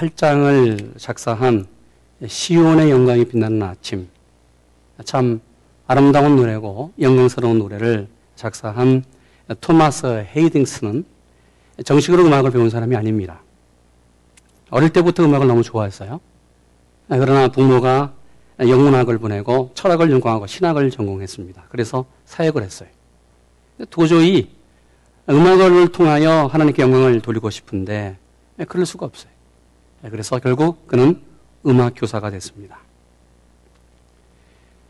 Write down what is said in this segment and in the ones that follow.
8장을 작사한 시온의 영광이 빛나는 아침. 참 아름다운 노래고 영광스러운 노래를 작사한 토마스 헤이딩스는 정식으로 음악을 배운 사람이 아닙니다. 어릴 때부터 음악을 너무 좋아했어요. 그러나 부모가 영문학을 보내고 철학을 전공하고 신학을 전공했습니다. 그래서 사역을 했어요. 도저히 음악을 통하여 하나님께 영광을 돌리고 싶은데 그럴 수가 없어요. 그래서 결국 그는 음악 교사가 됐습니다.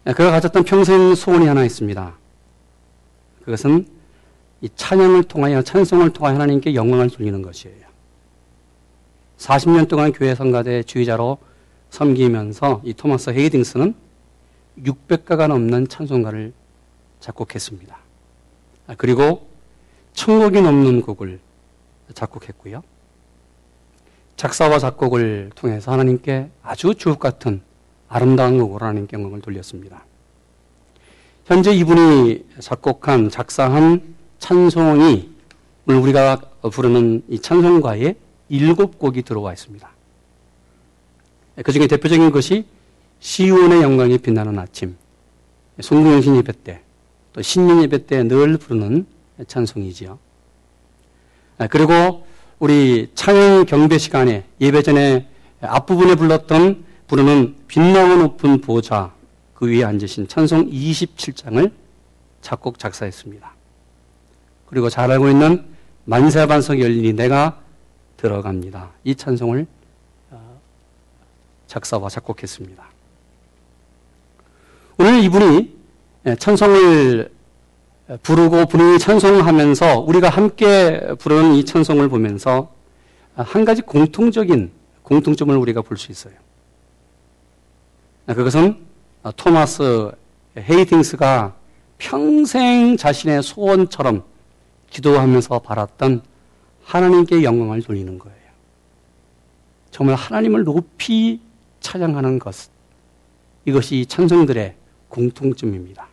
그가 가졌던 평생 소원이 하나 있습니다. 그것은 이 찬양을 통하여 찬송을 통하여 하나님께 영광을 돌리는 것이에요. 40년 동안 교회 성가대 주의자로 섬기면서 이 토마스 헤이딩스는 600가가 넘는 찬송가를 작곡했습니다. 아, 그리고 천곡이 넘는 곡을 작곡했고요. 작사와 작곡을 통해서 하나님께 아주 주옥 같은 아름다운 곡으로 하나님께 영광을 돌렸습니다. 현재 이분이 작곡한 작사한 찬송이 오늘 우리가 부르는 이 찬송가에 일곱 곡이 들어와 있습니다. 그 중에 대표적인 것이 시온의 영광이 빛나는 아침, 송구영신 예배 때, 또 신년 예배 때 늘 부르는 찬송이지요. 그리고 우리 찬양 경배 시간에 예배 전에 앞부분에 불렀던 부르는 빛나고 높은 보좌 그 위에 앉으신 찬송 27장을 작곡 작사했습니다. 그리고 잘 알고 있는 만세 반석 열리니 내가 들어갑니다. 이 찬송을 어, 작사와 작곡했습니다. 오늘 이분이 예, 찬송을 부르고 분명히 찬송하면서 우리가 함께 부르는 이 찬송을 보면서 한 가지 공통적인 공통점을 우리가 볼 수 있어요. 그것은 토마스 헤이팅스가 평생 자신의 소원처럼 기도하면서 바랐던 하나님께 영광을 돌리는 거예요. 정말 하나님을 높이 찬양하는 것. 이것이 찬송들의 공통점입니다.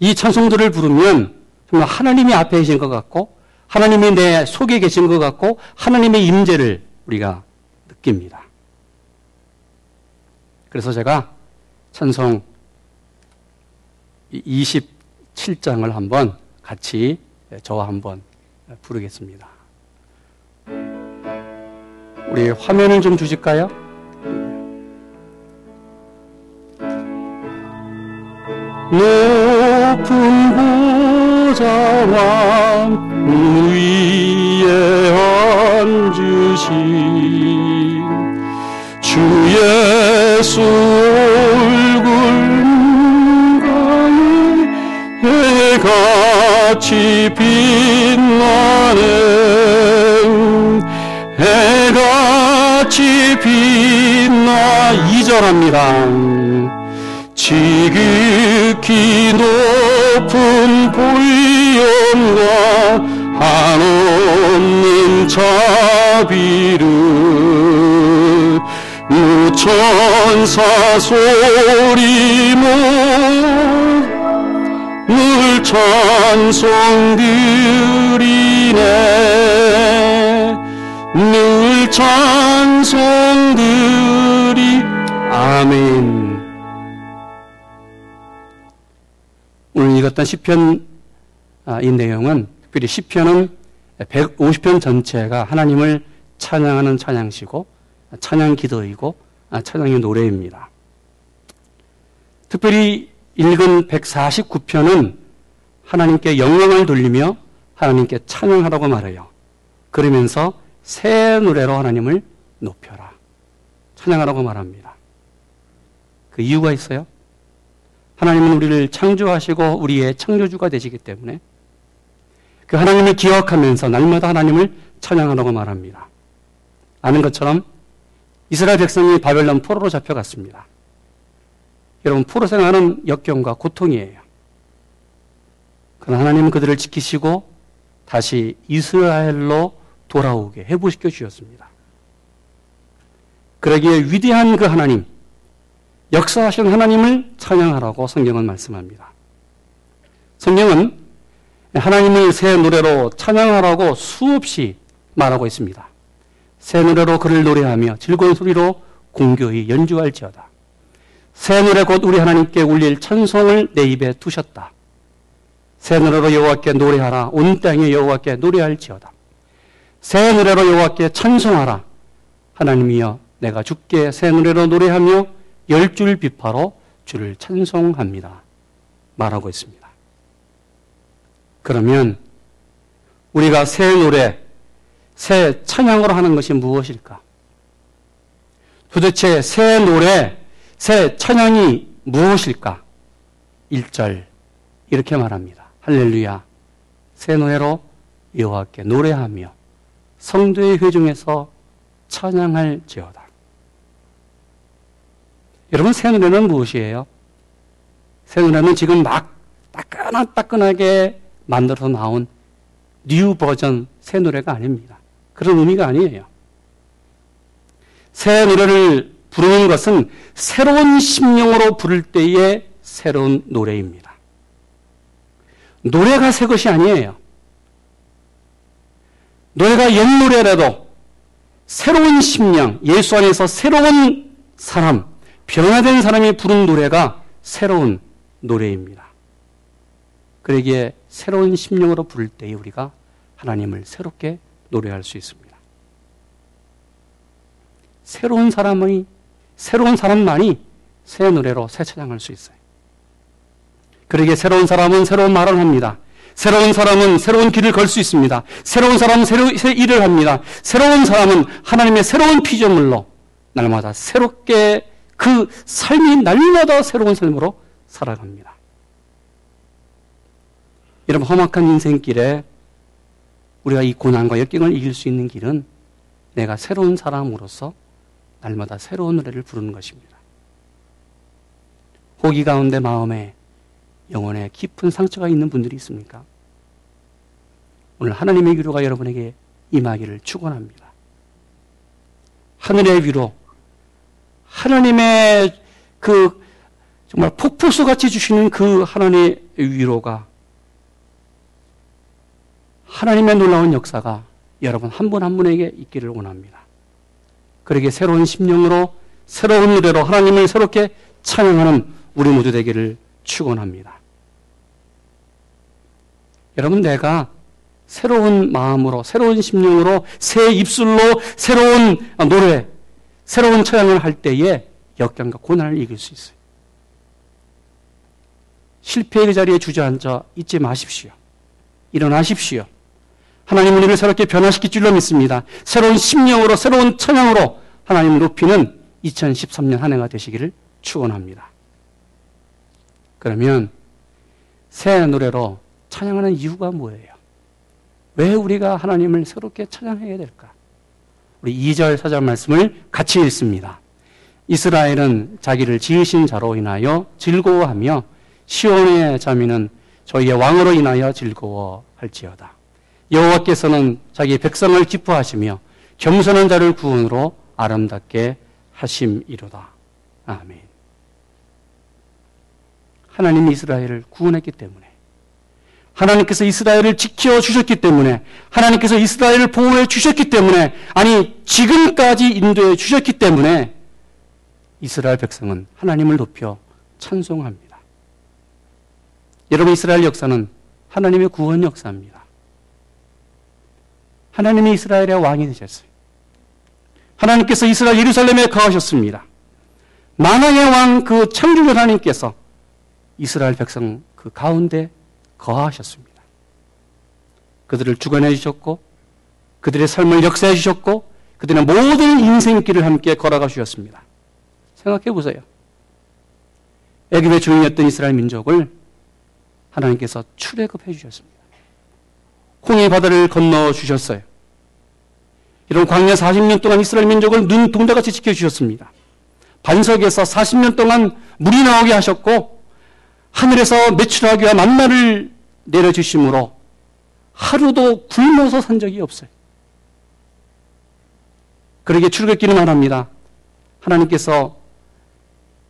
이 찬송들을 부르면 정말 하나님이 앞에 계신 것 같고 하나님이 내 속에 계신 것 같고 하나님의 임재를 우리가 느낍니다. 그래서 제가 찬송 27장을 한번 같이 저와 한번 부르겠습니다. 우리 화면을 좀 주실까요? 높은 보좌와 위 소리 모늘 찬송 드리네 늘 찬송 드리 아멘 오늘 읽었던 시편 아, 이 내용은 특별히 시편은 150편 전체가 하나님을 찬양하는 찬양시고 찬양 기도이고 아, 찬양의 노래입니다. 특별히 읽은 149편은 하나님께 영광을 돌리며 하나님께 찬양하라고 말해요. 그러면서 새 노래로 하나님을 높여라. 찬양하라고 말합니다. 그 이유가 있어요. 하나님은 우리를 창조하시고 우리의 창조주가 되시기 때문에 그 하나님을 기억하면서 날마다 하나님을 찬양하라고 말합니다. 아는 것처럼 이스라엘 백성이 바벨론 포로로 잡혀갔습니다. 여러분 포로 생활은 역경과 고통이에요. 그러나 하나님은 그들을 지키시고 다시 이스라엘로 돌아오게 회복시켜 주셨습니다. 그러기에 위대한 그 하나님, 역사하신 하나님을 찬양하라고 성경은 말씀합니다. 성경은 하나님을 새 노래로 찬양하라고 수없이 말하고 있습니다. 새 노래로 그를 노래하며 즐거운 소리로 공교히 연주할지어다. 새 노래 곧 우리 하나님께 울릴 찬송을 내 입에 두셨다. 새 노래로 여호와께 노래하라. 온 땅에 여호와께 노래할지어다. 새 노래로 여호와께 찬송하라. 하나님이여 내가 주께 새 노래로 노래하며 열 줄 비파로 주를 찬송합니다. 말하고 있습니다. 그러면 우리가 새 노래, 새 찬양으로 하는 것이 무엇일까? 도대체 새 노래, 새 찬양이 무엇일까? 1절 이렇게 말합니다. 할렐루야. 새 노래로 여호와께 노래하며 성도의 회중에서 찬양할지어다. 여러분 새 노래는 무엇이에요? 새 노래는 지금 막 따끈따끈하게 만들어서 나온 new version 새 노래가 아닙니다. 그런 의미가 아니에요. 새 노래를 부르는 것은 새로운 심령으로 부를 때의 새로운 노래입니다. 노래가 새 것이 아니에요. 노래가 옛 노래라도 새로운 심령, 예수 안에서 새로운 사람, 변화된 사람이 부른 노래가 새로운 노래입니다. 그러기에 새로운 심령으로 부를 때에 우리가 하나님을 새롭게 노래할 수 있습니다. 새로운 사람의 새로운 사람만이 새 노래로 새 찬양할 수 있어요. 그러기에 새로운 사람은 새로운 말을 합니다. 새로운 사람은 새로운 길을 걸 수 있습니다. 새로운 사람은 새로운 일을 합니다. 새로운 사람은 하나님의 새로운 피조물로 날마다 새롭게 그 삶이 날마다 새로운 삶으로 살아갑니다. 여러분, 험악한 인생길에 우리가 이 고난과 역경을 이길 수 있는 길은 내가 새로운 사람으로서 날마다 새로운 노래를 부르는 것입니다. 호기 가운데 마음에 영혼에 깊은 상처가 있는 분들이 있습니까? 오늘 하나님의 위로가 여러분에게 임하기를 축원합니다. 하늘의 위로, 하나님의 그 정말 폭포수 같이 주시는 그 하나님의 위로가 하나님의 놀라운 역사가 여러분 한 분한 분에게 있기를 원합니다. 그러게 새로운 심령으로 새로운 노래로 하나님을 새롭게 찬양하는 우리 모두 되기를 축원합니다. 여러분 내가 새로운 마음으로 새로운 심령으로 새 입술로 새로운 노래 새로운 찬양을 할 때에 역경과 고난을 이길 수 있어요. 실패의 그 자리에 주저앉아 있지 마십시오. 일어나십시오. 하나님은 우리를 새롭게 변화시킬 줄로 믿습니다. 새로운 심령으로 새로운 찬양으로 하나님을 높이는 2013년 한 해가 되시기를 축원합니다. 그러면 새 노래로 찬양하는 이유가 뭐예요? 왜 우리가 하나님을 새롭게 찬양해야 될까? 우리 2절 4절 말씀을 같이 읽습니다. 이스라엘은 자기를 지으신 자로 인하여 즐거워하며 시온의 자민은 저희의 왕으로 인하여 즐거워할지어다. 여호와께서는 자기 백성을 기뻐하시며 겸손한 자를 구원으로 아름답게 하심이로다. 아멘. 하나님이 이스라엘을 구원했기 때문에 하나님께서 이스라엘을 지켜 주셨기 때문에 하나님께서 이스라엘을 보호해 주셨기 때문에 아니 지금까지 인도해 주셨기 때문에 이스라엘 백성은 하나님을 높여 찬송합니다. 여러분 이스라엘 역사는 하나님의 구원 역사입니다. 하나님이 이스라엘의 왕이 되셨어요. 하나님께서 이스라엘 예루살렘에 거하셨습니다. 만왕의 왕 그 창조주 하나님께서 이스라엘 백성 그 가운데 거하셨습니다. 그들을 주관해 주셨고 그들의 삶을 역사해 주셨고 그들의 모든 인생길을 함께 걸어가 주셨습니다. 생각해 보세요. 애굽의 주인이었던 이스라엘 민족을 하나님께서 출애굽해 주셨습니다. 홍해 바다를 건너 주셨어요. 이런 광야 40년 동안 이스라엘 민족을 눈 동자같이 지켜주셨습니다. 반석에서 40년 동안 물이 나오게 하셨고 하늘에서 매출하기와 만나를 내려주심으로 하루도 굶어서 산 적이 없어요. 그러게 출애굽기는 말합니다. 하나님께서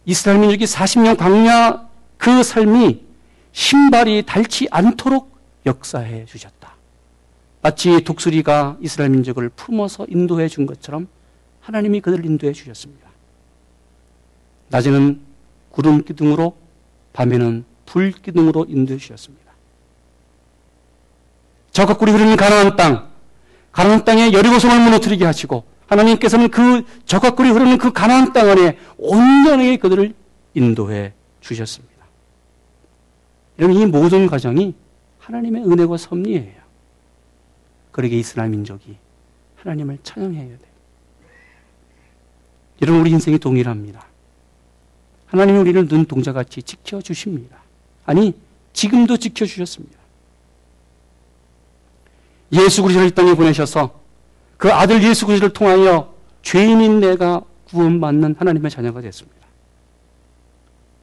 이스라엘 민족이 40년 광야 그 삶이 신발이 닳지 않도록 역사해 주셨다. 마치 독수리가 이스라엘 민족을 품어서 인도해 준 것처럼 하나님이 그들을 인도해 주셨습니다. 낮에는 구름 기둥으로 밤에는 불 기둥으로 인도해 주셨습니다. 저가 꿀이 흐르는 가나안 땅, 가나안 땅에 여리고성을 무너뜨리게 하시고 하나님께서는 그 저가 꿀이 흐르는 그 가나안 땅 안에 온전하게 그들을 인도해 주셨습니다. 여러분 이 모든 과정이 하나님의 은혜와 섭리예요. 그러게 이스라엘 민족이 하나님을 찬양해야 돼요. 우리 인생이 동일합니다. 하나님이 우리를 눈동자같이 지켜주십니다. 아니 지금도 지켜주셨습니다. 예수 그리스도를 이 땅에 보내셔서 그 아들 예수 그리스도를 통하여 죄인인 내가 구원받는 하나님의 자녀가 됐습니다.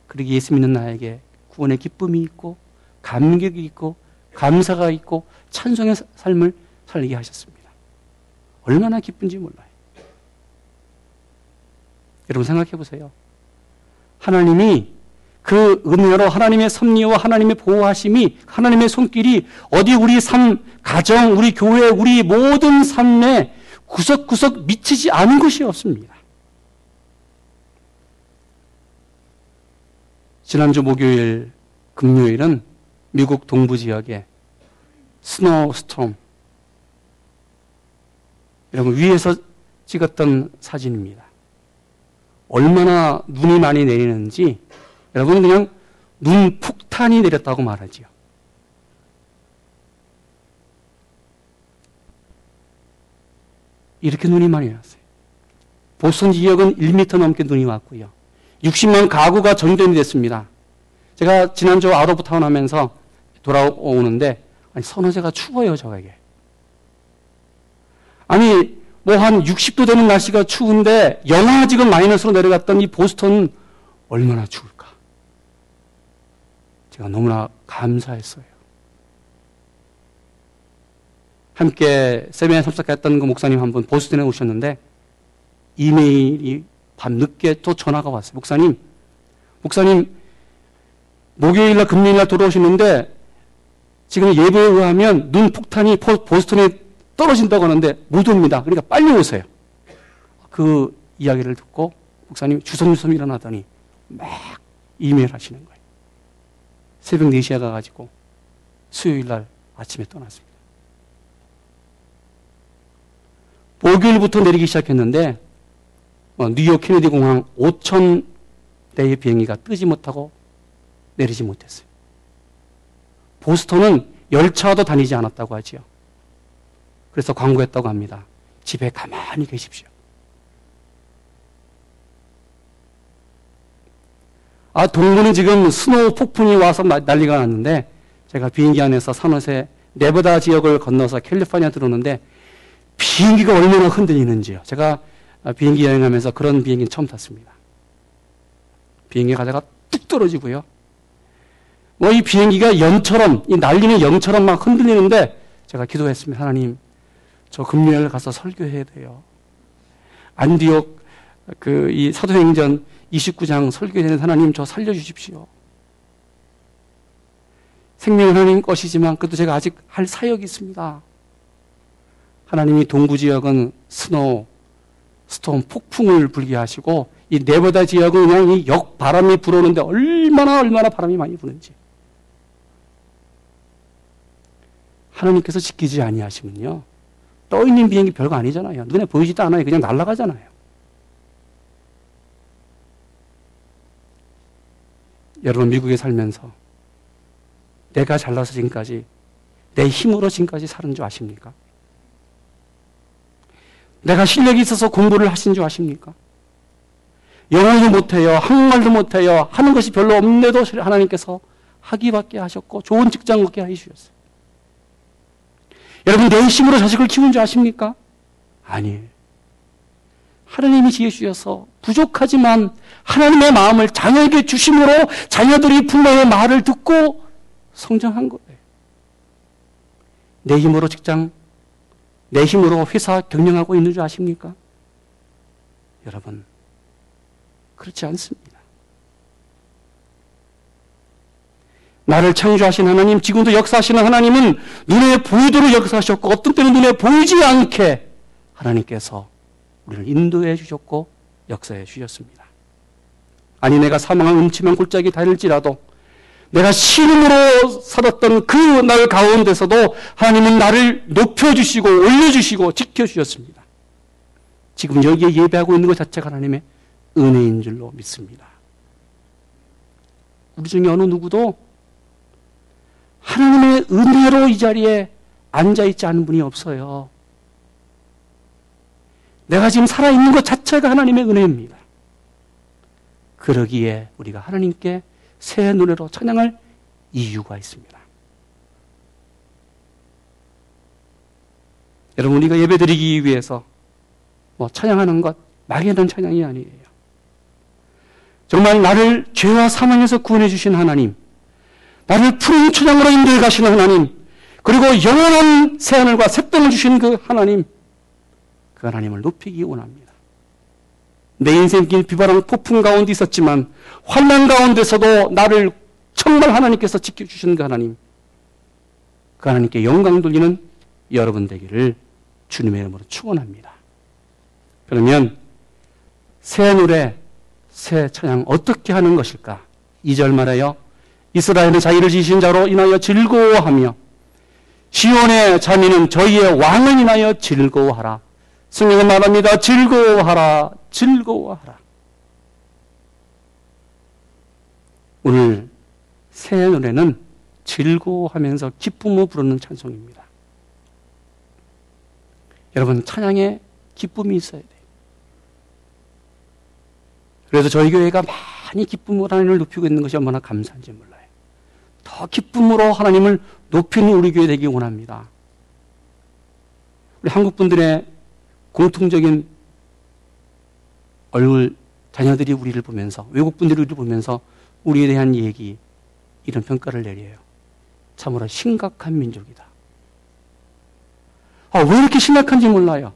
그러기 예수 믿는 나에게 구원의 기쁨이 있고 감격이 있고 감사가 있고 찬송의 삶을 살게 하셨습니다. 얼마나 기쁜지 몰라요. 여러분 생각해 보세요. 하나님이 그 은혜로 하나님의 섭리와 하나님의 보호하심이 하나님의 손길이 어디 우리 삶, 가정, 우리 교회, 우리 모든 삶에 구석구석 미치지 않은 것이 없습니다. 지난주 목요일, 금요일은 미국 동부 지역에 스노우 스톰 여러분 위에서 찍었던 사진입니다. 얼마나 눈이 많이 내리는지 여러분 그냥 눈 폭탄이 내렸다고 말하지요. 이렇게 눈이 많이 왔어요. 보스턴 지역은 1m 넘게 눈이 왔고요. 60만 가구가 전전이 됐습니다. 제가 지난주 out of town 하면서 돌아오는데 아니 산호세가 추워요 저에게. 아니 뭐 한 60도 되는 날씨가 추운데 영하 지금 마이너스로 내려갔던 이 보스턴은 얼마나 추울까? 제가 너무나 감사했어요. 함께 세미나 참석했던 그 목사님 한 분 보스턴에 오셨는데 이메일이 밤 늦게 또 전화가 왔어요. 목사님, 목사님 목요일날 금요일날 돌아오시는데 지금 예보에 의하면 눈 폭탄이 보스턴에 떨어진다고 하는데 못 옵니다. 그러니까 빨리 오세요. 그 이야기를 듣고 목사님이 주섬주섬 일어나더니 막 이메일 하시는 거예요. 새벽 4시에 가가지고 수요일 날 아침에 떠났습니다. 목요일부터 내리기 시작했는데 어, 뉴욕 케네디 공항 5천 대의 비행기가 뜨지 못하고 내리지 못했어요. 보스턴은 열차도 다니지 않았다고 하지요. 그래서 광고했다고 합니다. 집에 가만히 계십시오. 아, 동부는 지금 스노우 폭풍이 와서 난리가 났는데 제가 비행기 안에서 산호세 네바다 지역을 건너서 캘리포니아 들어오는데 비행기가 얼마나 흔들리는지요. 제가 비행기 여행하면서 그런 비행기 처음 탔습니다. 비행기 가다가 뚝 떨어지고요. 뭐 이 비행기가 연처럼, 이 날리는 영처럼 막 흔들리는데 제가 기도했습니다. 하나님, 저 금요일 가서 설교해야 돼요. 안디옥 그 이 사도행전 29장 설교되는 하나님 저 살려주십시오. 생명은 하나님 것이지만 그래도 제가 아직 할 사역이 있습니다. 하나님이 동부 지역은 snow, storm, 폭풍을 불게 하시고 이 네바다 지역은 그냥 이 역바람이 불어오는데 얼마나 얼마나 바람이 많이 부는지. 하나님께서 지키지 아니하시면요. 떠 있는 비행기 별거 아니잖아요. 눈에 보이지도 않아요. 그냥 날아가잖아요. 여러분 미국에 살면서 내가 잘나서 지금까지 내 힘으로 지금까지 사는 줄 아십니까? 내가 실력이 있어서 공부를 하신 줄 아십니까? 영어도 못해요. 한국말도 못해요. 하는 것이 별로 없는데도 하나님께서 하기밖에 하셨고 좋은 직장 얻게 해주셨어요. 여러분 내 힘으로 자식을 키운 줄 아십니까? 아니에요. 하나님이 지혜 주셔서 부족하지만 하나님의 마음을 자녀에게 주심으로 자녀들이 부모의 말을 듣고 성장한 거예요. 내 힘으로 직장, 내 힘으로 회사 경영하고 있는 줄 아십니까? 여러분, 그렇지 않습니다. 나를 창조하신 하나님, 지금도 역사하시는 하나님은 눈에 보이도록 역사하셨고, 어떤 때는 눈에 보이지 않게 하나님께서 우리를 인도해 주셨고, 역사해 주셨습니다. 아니, 내가 사망한 음침한 골짜기 다닐지라도, 내가 신음으로 살았던 그 날 가운데서도 하나님은 나를 높여주시고, 올려주시고, 지켜주셨습니다. 지금 여기에 예배하고 있는 것 자체가 하나님의 은혜인 줄로 믿습니다. 우리 중에 어느 누구도 하나님의 은혜로 이 자리에 앉아있지 않은 분이 없어요. 내가 지금 살아있는 것 자체가 하나님의 은혜입니다. 그러기에 우리가 하나님께 새 노래로 찬양할 이유가 있습니다. 여러분, 우리가 예배 드리기 위해서 뭐 찬양하는 것, 막연한 찬양이 아니에요. 정말 나를 죄와 사망에서 구원해 주신 하나님, 나를 푸른 초장으로 인도해 가시는 하나님, 그리고 영원한 새하늘과 새 땅을 주신 그 하나님, 그 하나님을 높이기 원합니다. 내 인생 길 비바람 폭풍 가운데 있었지만 환난 가운데서도 나를 정말 하나님께서 지켜주신 그 하나님, 그 하나님께 영광 돌리는 여러분 되기를 주님의 이름으로 축원합니다. 그러면 새 노래, 새 찬양 어떻게 하는 것일까? 2절 말해요. 이스라엘은 자기를 지신 자로 인하여 즐거워하며 시온의 자민은 저희의 왕을 인하여 즐거워하라. 성경은 말합니다. 즐거워하라. 즐거워하라. 오늘 새 노래는 즐거워하면서 기쁨을 부르는 찬송입니다. 여러분 찬양에 기쁨이 있어야 돼요. 그래서 저희 교회가 많이 기쁨으로 하나님을 높이고 있는 것이 얼마나 감사한지 몰라요. 더 기쁨으로 하나님을 높이는 우리 교회 되기 원합니다. 우리 한국 분들의 공통적인 얼굴 자녀들이 우리를 보면서 외국 분들이 우리를 보면서 우리에 대한 얘기 이런 평가를 내려요. 참으로 심각한 민족이다. 아, 왜 이렇게 심각한지 몰라요.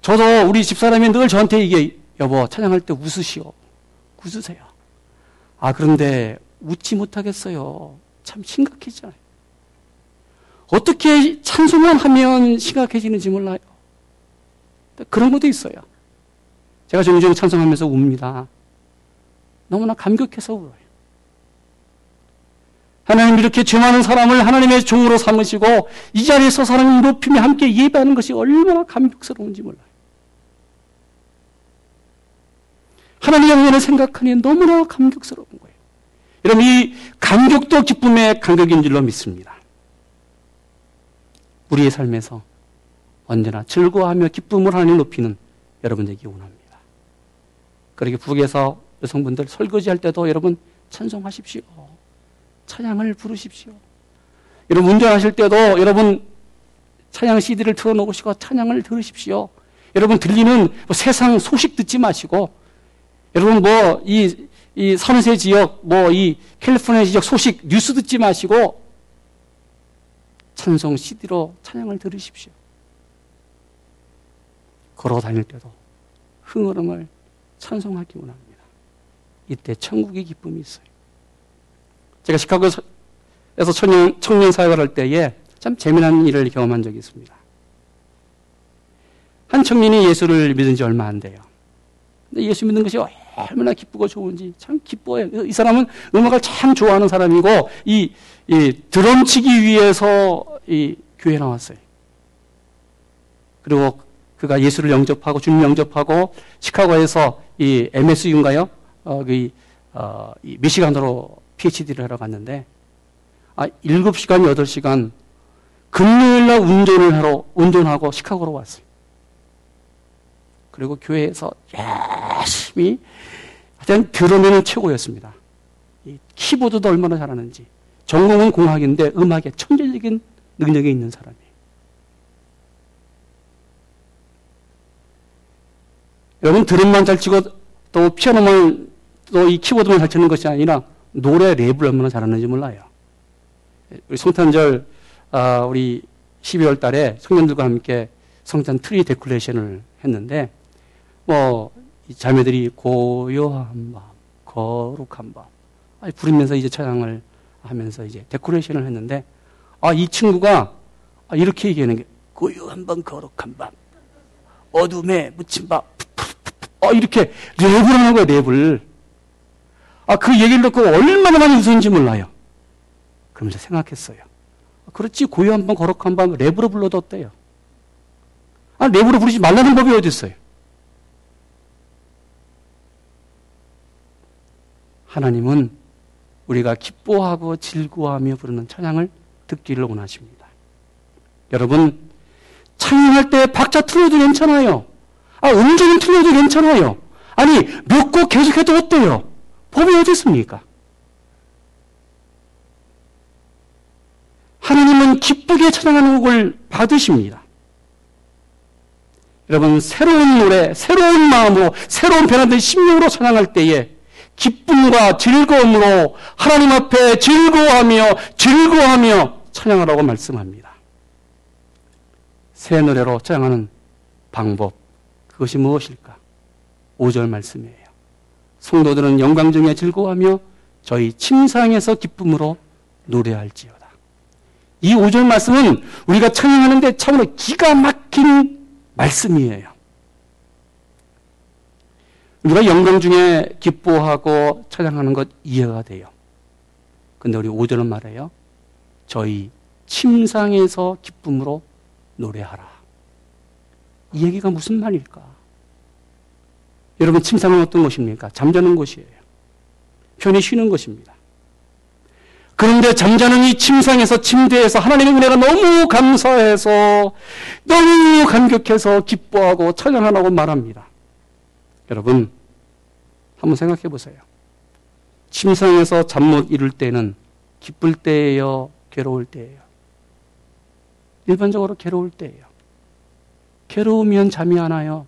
저도 우리 집사람이 늘 저한테 이게 여보 찬양할 때 웃으시오. 웃으세요. 아 그런데 웃지 못하겠어요. 참 심각해지잖아요. 어떻게 찬송만 하면 심각해지는지 몰라요. 그런 것도 있어요. 제가 종종 찬송하면서 웁니다. 너무나 감격해서 울어요. 하나님 이렇게 죄 많은 사람을 하나님의 종으로 삼으시고 이 자리에서 사람을 높이며 함께 예배하는 것이 얼마나 감격스러운지 몰라요. 하나님의 은혜를 생각하니 너무나 감격스러운 거예요. 여러분 이 감격도 기쁨의 간격인 줄로 믿습니다. 우리의 삶에서 언제나 즐거워하며 기쁨을 하나님 높이는 여러분 되기 원합니다. 그렇게 북에서 여성분들 설거지할 때도 여러분 찬송하십시오. 찬양을 부르십시오. 여러분 운전하실 때도 여러분 찬양 CD를 틀어놓으시고 찬양을 들으십시오. 여러분 들리는 뭐 세상 소식 듣지 마시고 여러분 뭐 이 이 선세 지역 뭐 이 캘리포니아 지역 소식 뉴스 듣지 마시고 찬송 CD로 찬양을 들으십시오. 걸어 다닐 때도 흥얼흥얼 찬송하기 원합니다. 이때 천국의 기쁨이 있어요. 제가 시카고에서 청년, 청년 사역을 할 때에 참 재미난 일을 경험한 적이 있습니다. 한 청년이 예수를 믿은 지 얼마 안 돼요. 근데 예수 믿는 것이 얼마나 기쁘고 좋은지 참 기뻐해요. 이 사람은 음악을 참 좋아하는 사람이고 이, 이 드럼 치기 위해서 이 교회 나왔어요. 그리고 그가 예수를 영접하고 주님 영접하고 시카고에서 이 MSU인가요? 어, 그, 어, 이 미시간으로 PhD를 하러 갔는데 아, 7시간, 8시간 금요일 날 운전을 하러 운전하고 시카고로 왔어요. 그리고 교회에서 열심히 하여튼 드럼에는 최고였습니다. 키보드도 얼마나 잘하는지. 전공은 공학인데 음악에 천재적인 능력이 있는 사람이에요. 여러분 드럼만 잘 치고 또 피아노만 또 이 키보드만 잘 치는 것이 아니라 노래 랩을 얼마나 잘하는지 몰라요. 우리 성탄절 아, 우리 12월 달에 청년들과 함께 성탄 트리 decoration을 했는데 뭐 자매들이 고요한 밤, 거룩한 밤 아니, 부르면서 이제 찬양을 하면서 이제 데코레이션을 했는데 아, 이 친구가 아, 이렇게 얘기하는 게 고요한 밤 거룩한 밤 어둠에 묻힌 밤 어, 이렇게 랩을 하는 거야 랩을 아, 그 얘기를 듣고 얼마나 많이 웃었는지 몰라요. 그러면서 생각했어요. 아, 그렇지 고요한 밤 거룩한 밤 랩으로 불러도 어때요? 아, 랩으로 부르지 말라는 법이 어디 있어요 하나님은 우리가 기뻐하고 즐거워하며 부르는 찬양을 듣기를 원하십니다. 여러분, 찬양할 때 박자 틀려도 괜찮아요. 아, 음정은 틀려도 괜찮아요. 아니, 몇 곡 계속해도 어때요? 법이 어디 있습니까? 하나님은 기쁘게 찬양하는 곡을 받으십니다. 여러분, 새로운 노래, 새로운 마음으로, 새로운 변화된 심령으로 찬양할 때에 기쁨과 즐거움으로 하나님 앞에 즐거워하며 즐거워하며 찬양하라고 말씀합니다. 새 노래로 찬양하는 방법 그것이 무엇일까? 5절 말씀이에요. 성도들은 영광 중에 즐거워하며 저희 침상에서 기쁨으로 노래할지어다. 이 5절 말씀은 우리가 찬양하는데 참으로 기가 막힌 말씀이에요. 우리가 영광 중에 기뻐하고 찬양하는 것 이해가 돼요. 근데 우리 5절은 말해요. 저희 침상에서 기쁨으로 노래하라. 이 얘기가 무슨 말일까? 여러분, 침상은 어떤 곳입니까? 잠자는 곳이에요. 편히 쉬는 곳입니다. 그런데 잠자는 이 침상에서 침대에서 하나님의 은혜가 너무 감사해서 너무 감격해서 기뻐하고 찬양하라고 말합니다. 여러분, 한번 생각해 보세요. 침상에서 잠 못 이룰 때는 기쁠 때예요, 괴로울 때예요. 일반적으로 괴로울 때예요. 괴로우면 잠이 안 와요.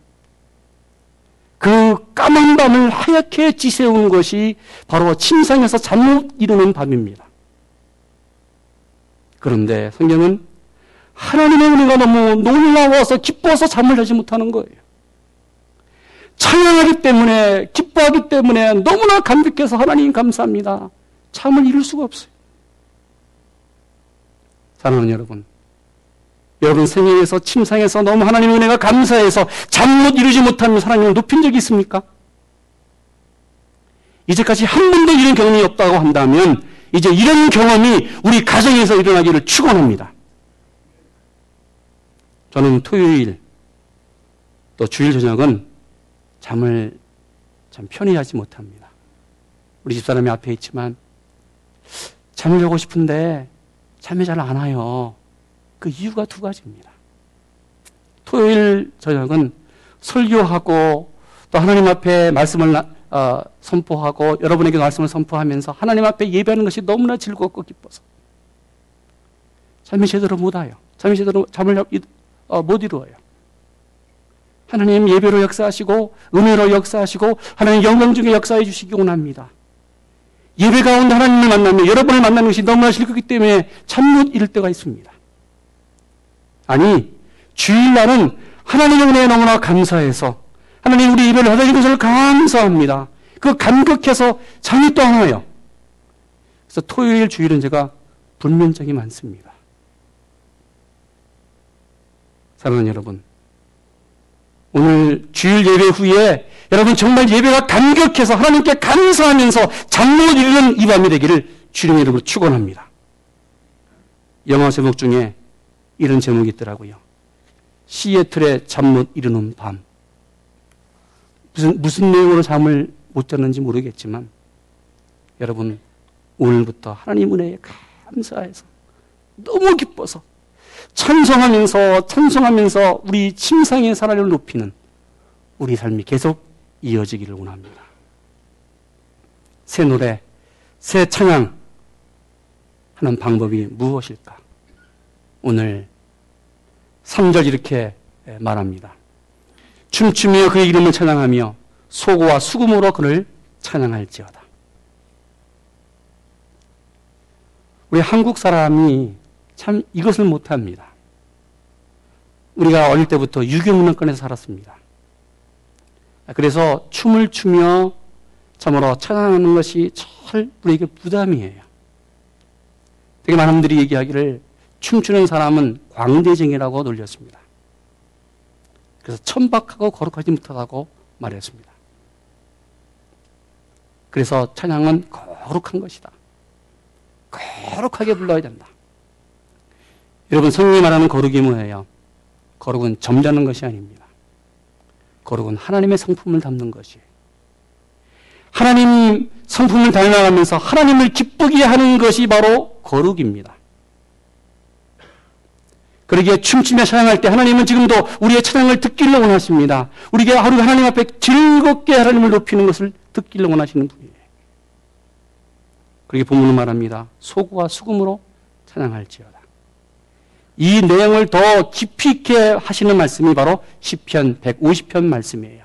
그 까만 밤을 하얗게 지새우는 것이 바로 침상에서 잠 못 이루는 밤입니다. 그런데 성경은 하나님의 은혜가 너무 놀라워서 기뻐서 잠을 자지 못하는 거예요. 찬양하기 때문에 기뻐하기 때문에 너무나 감격해서 하나님 감사합니다. 잠을 이룰 수가 없어요. 사랑하는 여러분, 여러분 생애에서 침상에서 너무 하나님의 은혜가 감사해서 잠 못 이루지 못하면 하나님을 높인 적이 있습니까? 이제까지 한 번도 이런 경험이 없다고 한다면 이제 이런 경험이 우리 가정에서 일어나기를 축원합니다. 저는 토요일 또 주일 저녁은 잠을 참 편히 하지 못합니다. 우리 집사람이 앞에 있지만 잠을 자고 싶은데 잠이 잘 안 와요. 그 이유가 두 가지입니다. 토요일 저녁은 설교하고 또 하나님 앞에 말씀을 어, 선포하고 여러분에게 말씀을 선포하면서 하나님 앞에 예배하는 것이 너무나 즐겁고 기뻐서 잠이 제대로 못 와요. 잠이 제대로 잠을 어, 못 이루어요. 하나님 예배로 역사하시고 은혜로 역사하시고 하나님 영광 중에 역사해 주시기 원합니다. 예배 가운데 하나님을 만나면 여러분을 만나는 것이 너무나 즐겁기 때문에 참못 이룰 때가 있습니다. 아니 주일날은 하나님의 은혜에 너무나 감사해서 하나님 우리 예배를 받아주신 것을 감사합니다. 그 감격해서 잠이 또안 와요. 그래서 토요일 주일은 제가 불면증이 많습니다. 사랑하는 여러분, 오늘 주일 예배 후에 여러분 정말 예배가 감격해서 하나님께 감사하면서 잠 못 이루는 이 밤이 되기를 주님 이름으로 축원합니다. 영화 제목 중에 이런 제목이 있더라고요. 시애틀의 잠 못 이루는 밤. 무슨 무슨 내용으로 잠을 못 잤는지 모르겠지만 여러분 오늘부터 하나님 은혜에 감사해서 너무 기뻐서 찬송하면서 찬송하면서 우리 침상의 사랑을 높이는 우리 삶이 계속 이어지기를 원합니다. 새 노래, 새 찬양 하는 방법이 무엇일까? 오늘 3절 이렇게 말합니다. 춤추며 그의 이름을 찬양하며 소고와 수금으로 그를 찬양할지어다. 우리 한국 사람이 참 이것을 못합니다. 우리가 어릴 때부터 유교 문화권에서 살았습니다. 그래서 춤을 추며 참으로 찬양하는 것이 절 우리에게 부담이에요. 되게 많은 분들이 얘기하기를 춤추는 사람은 광대쟁이라고 놀렸습니다. 그래서 천박하고 거룩하지 못하다고 말했습니다. 그래서 찬양은 거룩한 것이다. 거룩하게 불러야 된다. 여러분 성령이 말하는 거룩이 뭐예요? 거룩은 점잖은 것이 아닙니다. 거룩은 하나님의 성품을 담는 것이에요. 하나님 성품을 닮아가면서 하나님을 기쁘게 하는 것이 바로 거룩입니다. 그러기에 춤추며 찬양할 때 하나님은 지금도 우리의 찬양을 듣기를 원하십니다. 우리가 하루 하나님 앞에 즐겁게 하나님을 높이는 것을 듣기를 원하시는 분이에요. 그렇게 본문은 말합니다. 소구와 수금으로 찬양할지어다. 이 내용을 더 깊이 있게 하시는 말씀이 바로 시편 150편 말씀이에요.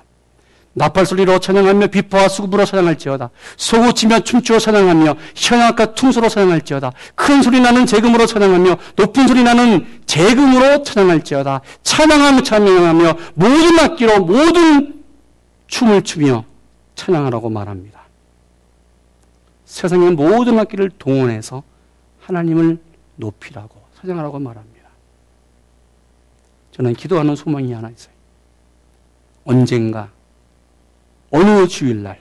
나팔 소리로 찬양하며 비파와 수금으로 찬양할지어다. 소고치며 춤추어 찬양하며 현악과 퉁소로 찬양할지어다. 큰 소리 나는 재금으로 찬양하며 높은 소리 나는 재금으로 찬양할지어다. 찬양하며 찬양하며 모든 악기로 모든 춤을 추며 찬양하라고 말합니다. 세상의 모든 악기를 동원해서 하나님을 높이라고 찬양하라고 말합니다. 저는 기도하는 소망이 하나 있어요. 언젠가 어느 주일날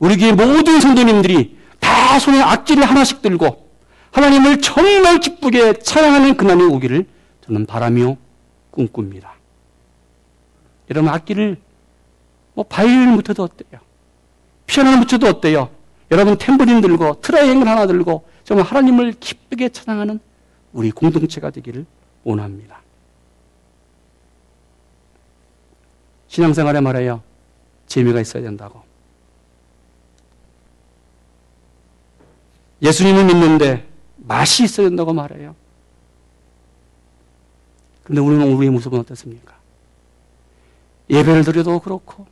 우리 교회 모든 성도님들이 다 손에 악기를 하나씩 들고 하나님을 정말 기쁘게 찬양하는 그날이 오기를 저는 바라며 꿈꿉니다. 여러분 악기를 뭐 바이올린 못해도 어때요? 피아노를 못해도 어때요? 여러분 탬버린 들고 트라이앵글 하나 들고 정말 하나님을 기쁘게 찬양하는 우리 공동체가 되기를 원합니다. 신앙생활에 말해요. 재미가 있어야 된다고. 예수님을 믿는데 맛이 있어야 된다고 말해요. 근데 우리는 우리의 모습은 어떻습니까? 예배를 드려도 그렇고,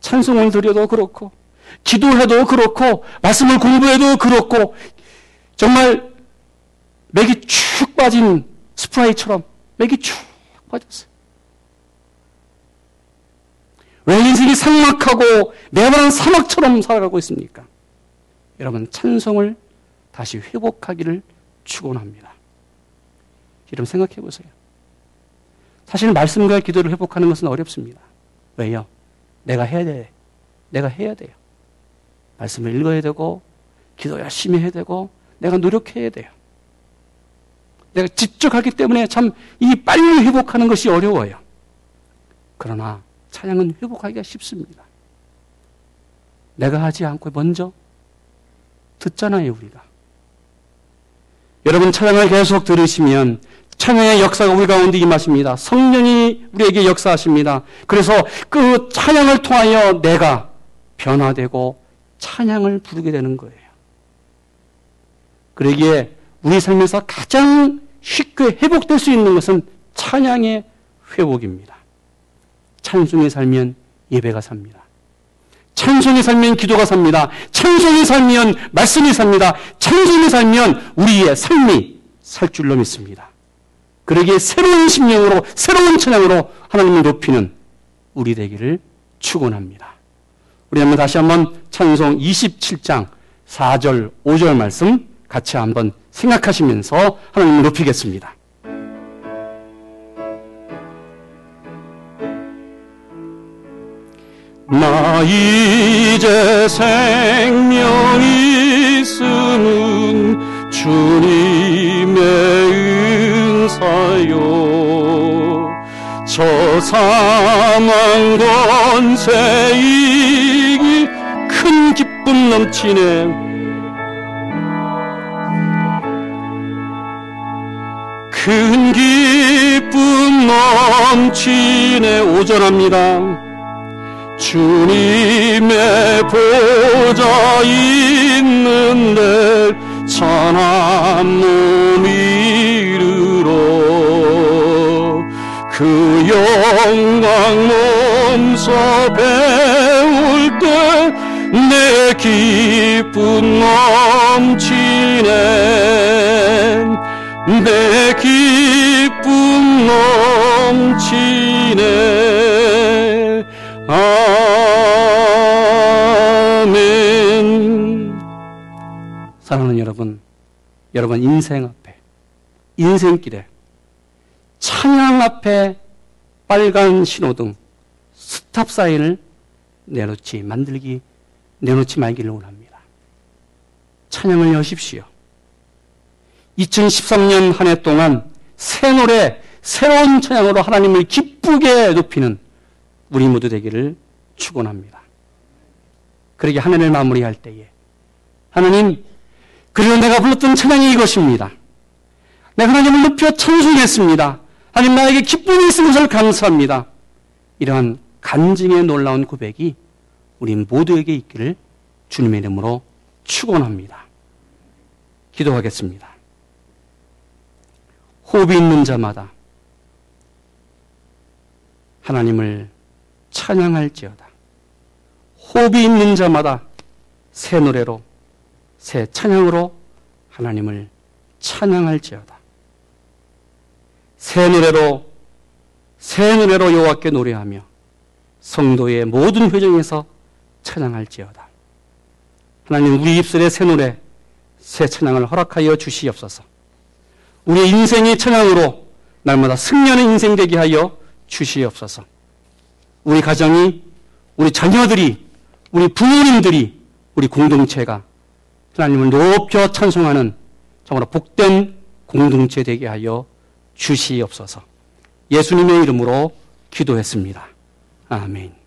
찬송을 드려도 그렇고, 기도해도 그렇고, 말씀을 공부해도 그렇고, 정말 맥이 축 빠진 스프라이처럼 맥이 축 빠졌어요. 왜 인생이 상막하고 매번 사막처럼 살아가고 있습니까? 여러분 찬송을 다시 회복하기를 축원합니다. 여러분 생각해 보세요. 사실 말씀과 기도를 회복하는 것은 어렵습니다. 왜요? 내가 해야 돼. 내가 해야 돼요. 말씀을 읽어야 되고 기도 열심히 해야 되고 내가 노력해야 돼요. 내가 직접 하기 때문에 참 이 빨리 회복하는 것이 어려워요. 그러나 찬양은 회복하기가 쉽습니다. 내가 하지 않고 먼저 듣잖아요, 우리가. 여러분 찬양을 계속 들으시면 찬양의 역사가 우리 가운데 임하십니다. 성령이 우리에게 역사하십니다. 그래서 그 찬양을 통하여 내가 변화되고 찬양을 부르게 되는 거예요. 그러기에 우리 삶에서 가장 쉽게 회복될 수 있는 것은 찬양의 회복입니다. 찬송이 살면 예배가 삽니다. 찬송이 살면 기도가 삽니다. 찬송이 살면 말씀이 삽니다. 찬송이 살면 우리의 삶이 살 줄로 믿습니다. 그러기에 새로운 심령으로 새로운 찬양으로 하나님을 높이는 우리 되기를 축원합니다. 우리 한번 다시 한번 찬송 27장 4절 5절 말씀 같이 한번 생각하시면서 하나님을 높이겠습니다. 나 이제 생명 있으는 주님의 은사요. 저 사망 권세 이기 큰 기쁨 넘치네. 큰 기쁨 넘치네. 오전합니다. 주님의 보좌 있는데 천한 몸 이르러 그 영광 몸소 배울 때 내 기쁨 넘치네. 내 기쁨 넘치네 사랑하는 여러분, 여러분 인생 앞에 인생길에 찬양 앞에 빨간 신호등 스탑 사인을 내놓지 만들기 내놓지 말기를 원합니다. 찬양을 여십시오. 2013년 한 해 동안 새 노래, 새로운 찬양으로 하나님을 기쁘게 높이는 우리 모두 되기를 축원합니다. 그러게 한 해를 마무리할 때에 하나님 그리고 내가 불렀던 찬양이 이것입니다. 내가 하나님을 높여 찬송했습니다. 하나님 나에게 기쁨이 있은 것을 감사합니다. 이러한 간증의 놀라운 고백이 우리 모두에게 있기를 주님의 이름으로 축원합니다. 기도하겠습니다. 호흡이 있는 자마다 하나님을 찬양할지어다. 호흡이 있는 자마다 새 노래로 새 찬양으로 하나님을 찬양할지어다. 새 노래로 새 노래로 여호와께 노래하며 성도의 모든 회중에서 찬양할지어다. 하나님 우리 입술의 새 노래 새 찬양을 허락하여 주시옵소서. 우리 인생의 찬양으로 날마다 승리하는 인생 되게 하여 주시옵소서. 우리 가정이 우리 자녀들이 우리 부모님들이 우리 공동체가 하나님을 높여 찬송하는 정말 복된 공동체 되게 하여 주시옵소서. 예수님의 이름으로 기도했습니다. 아멘.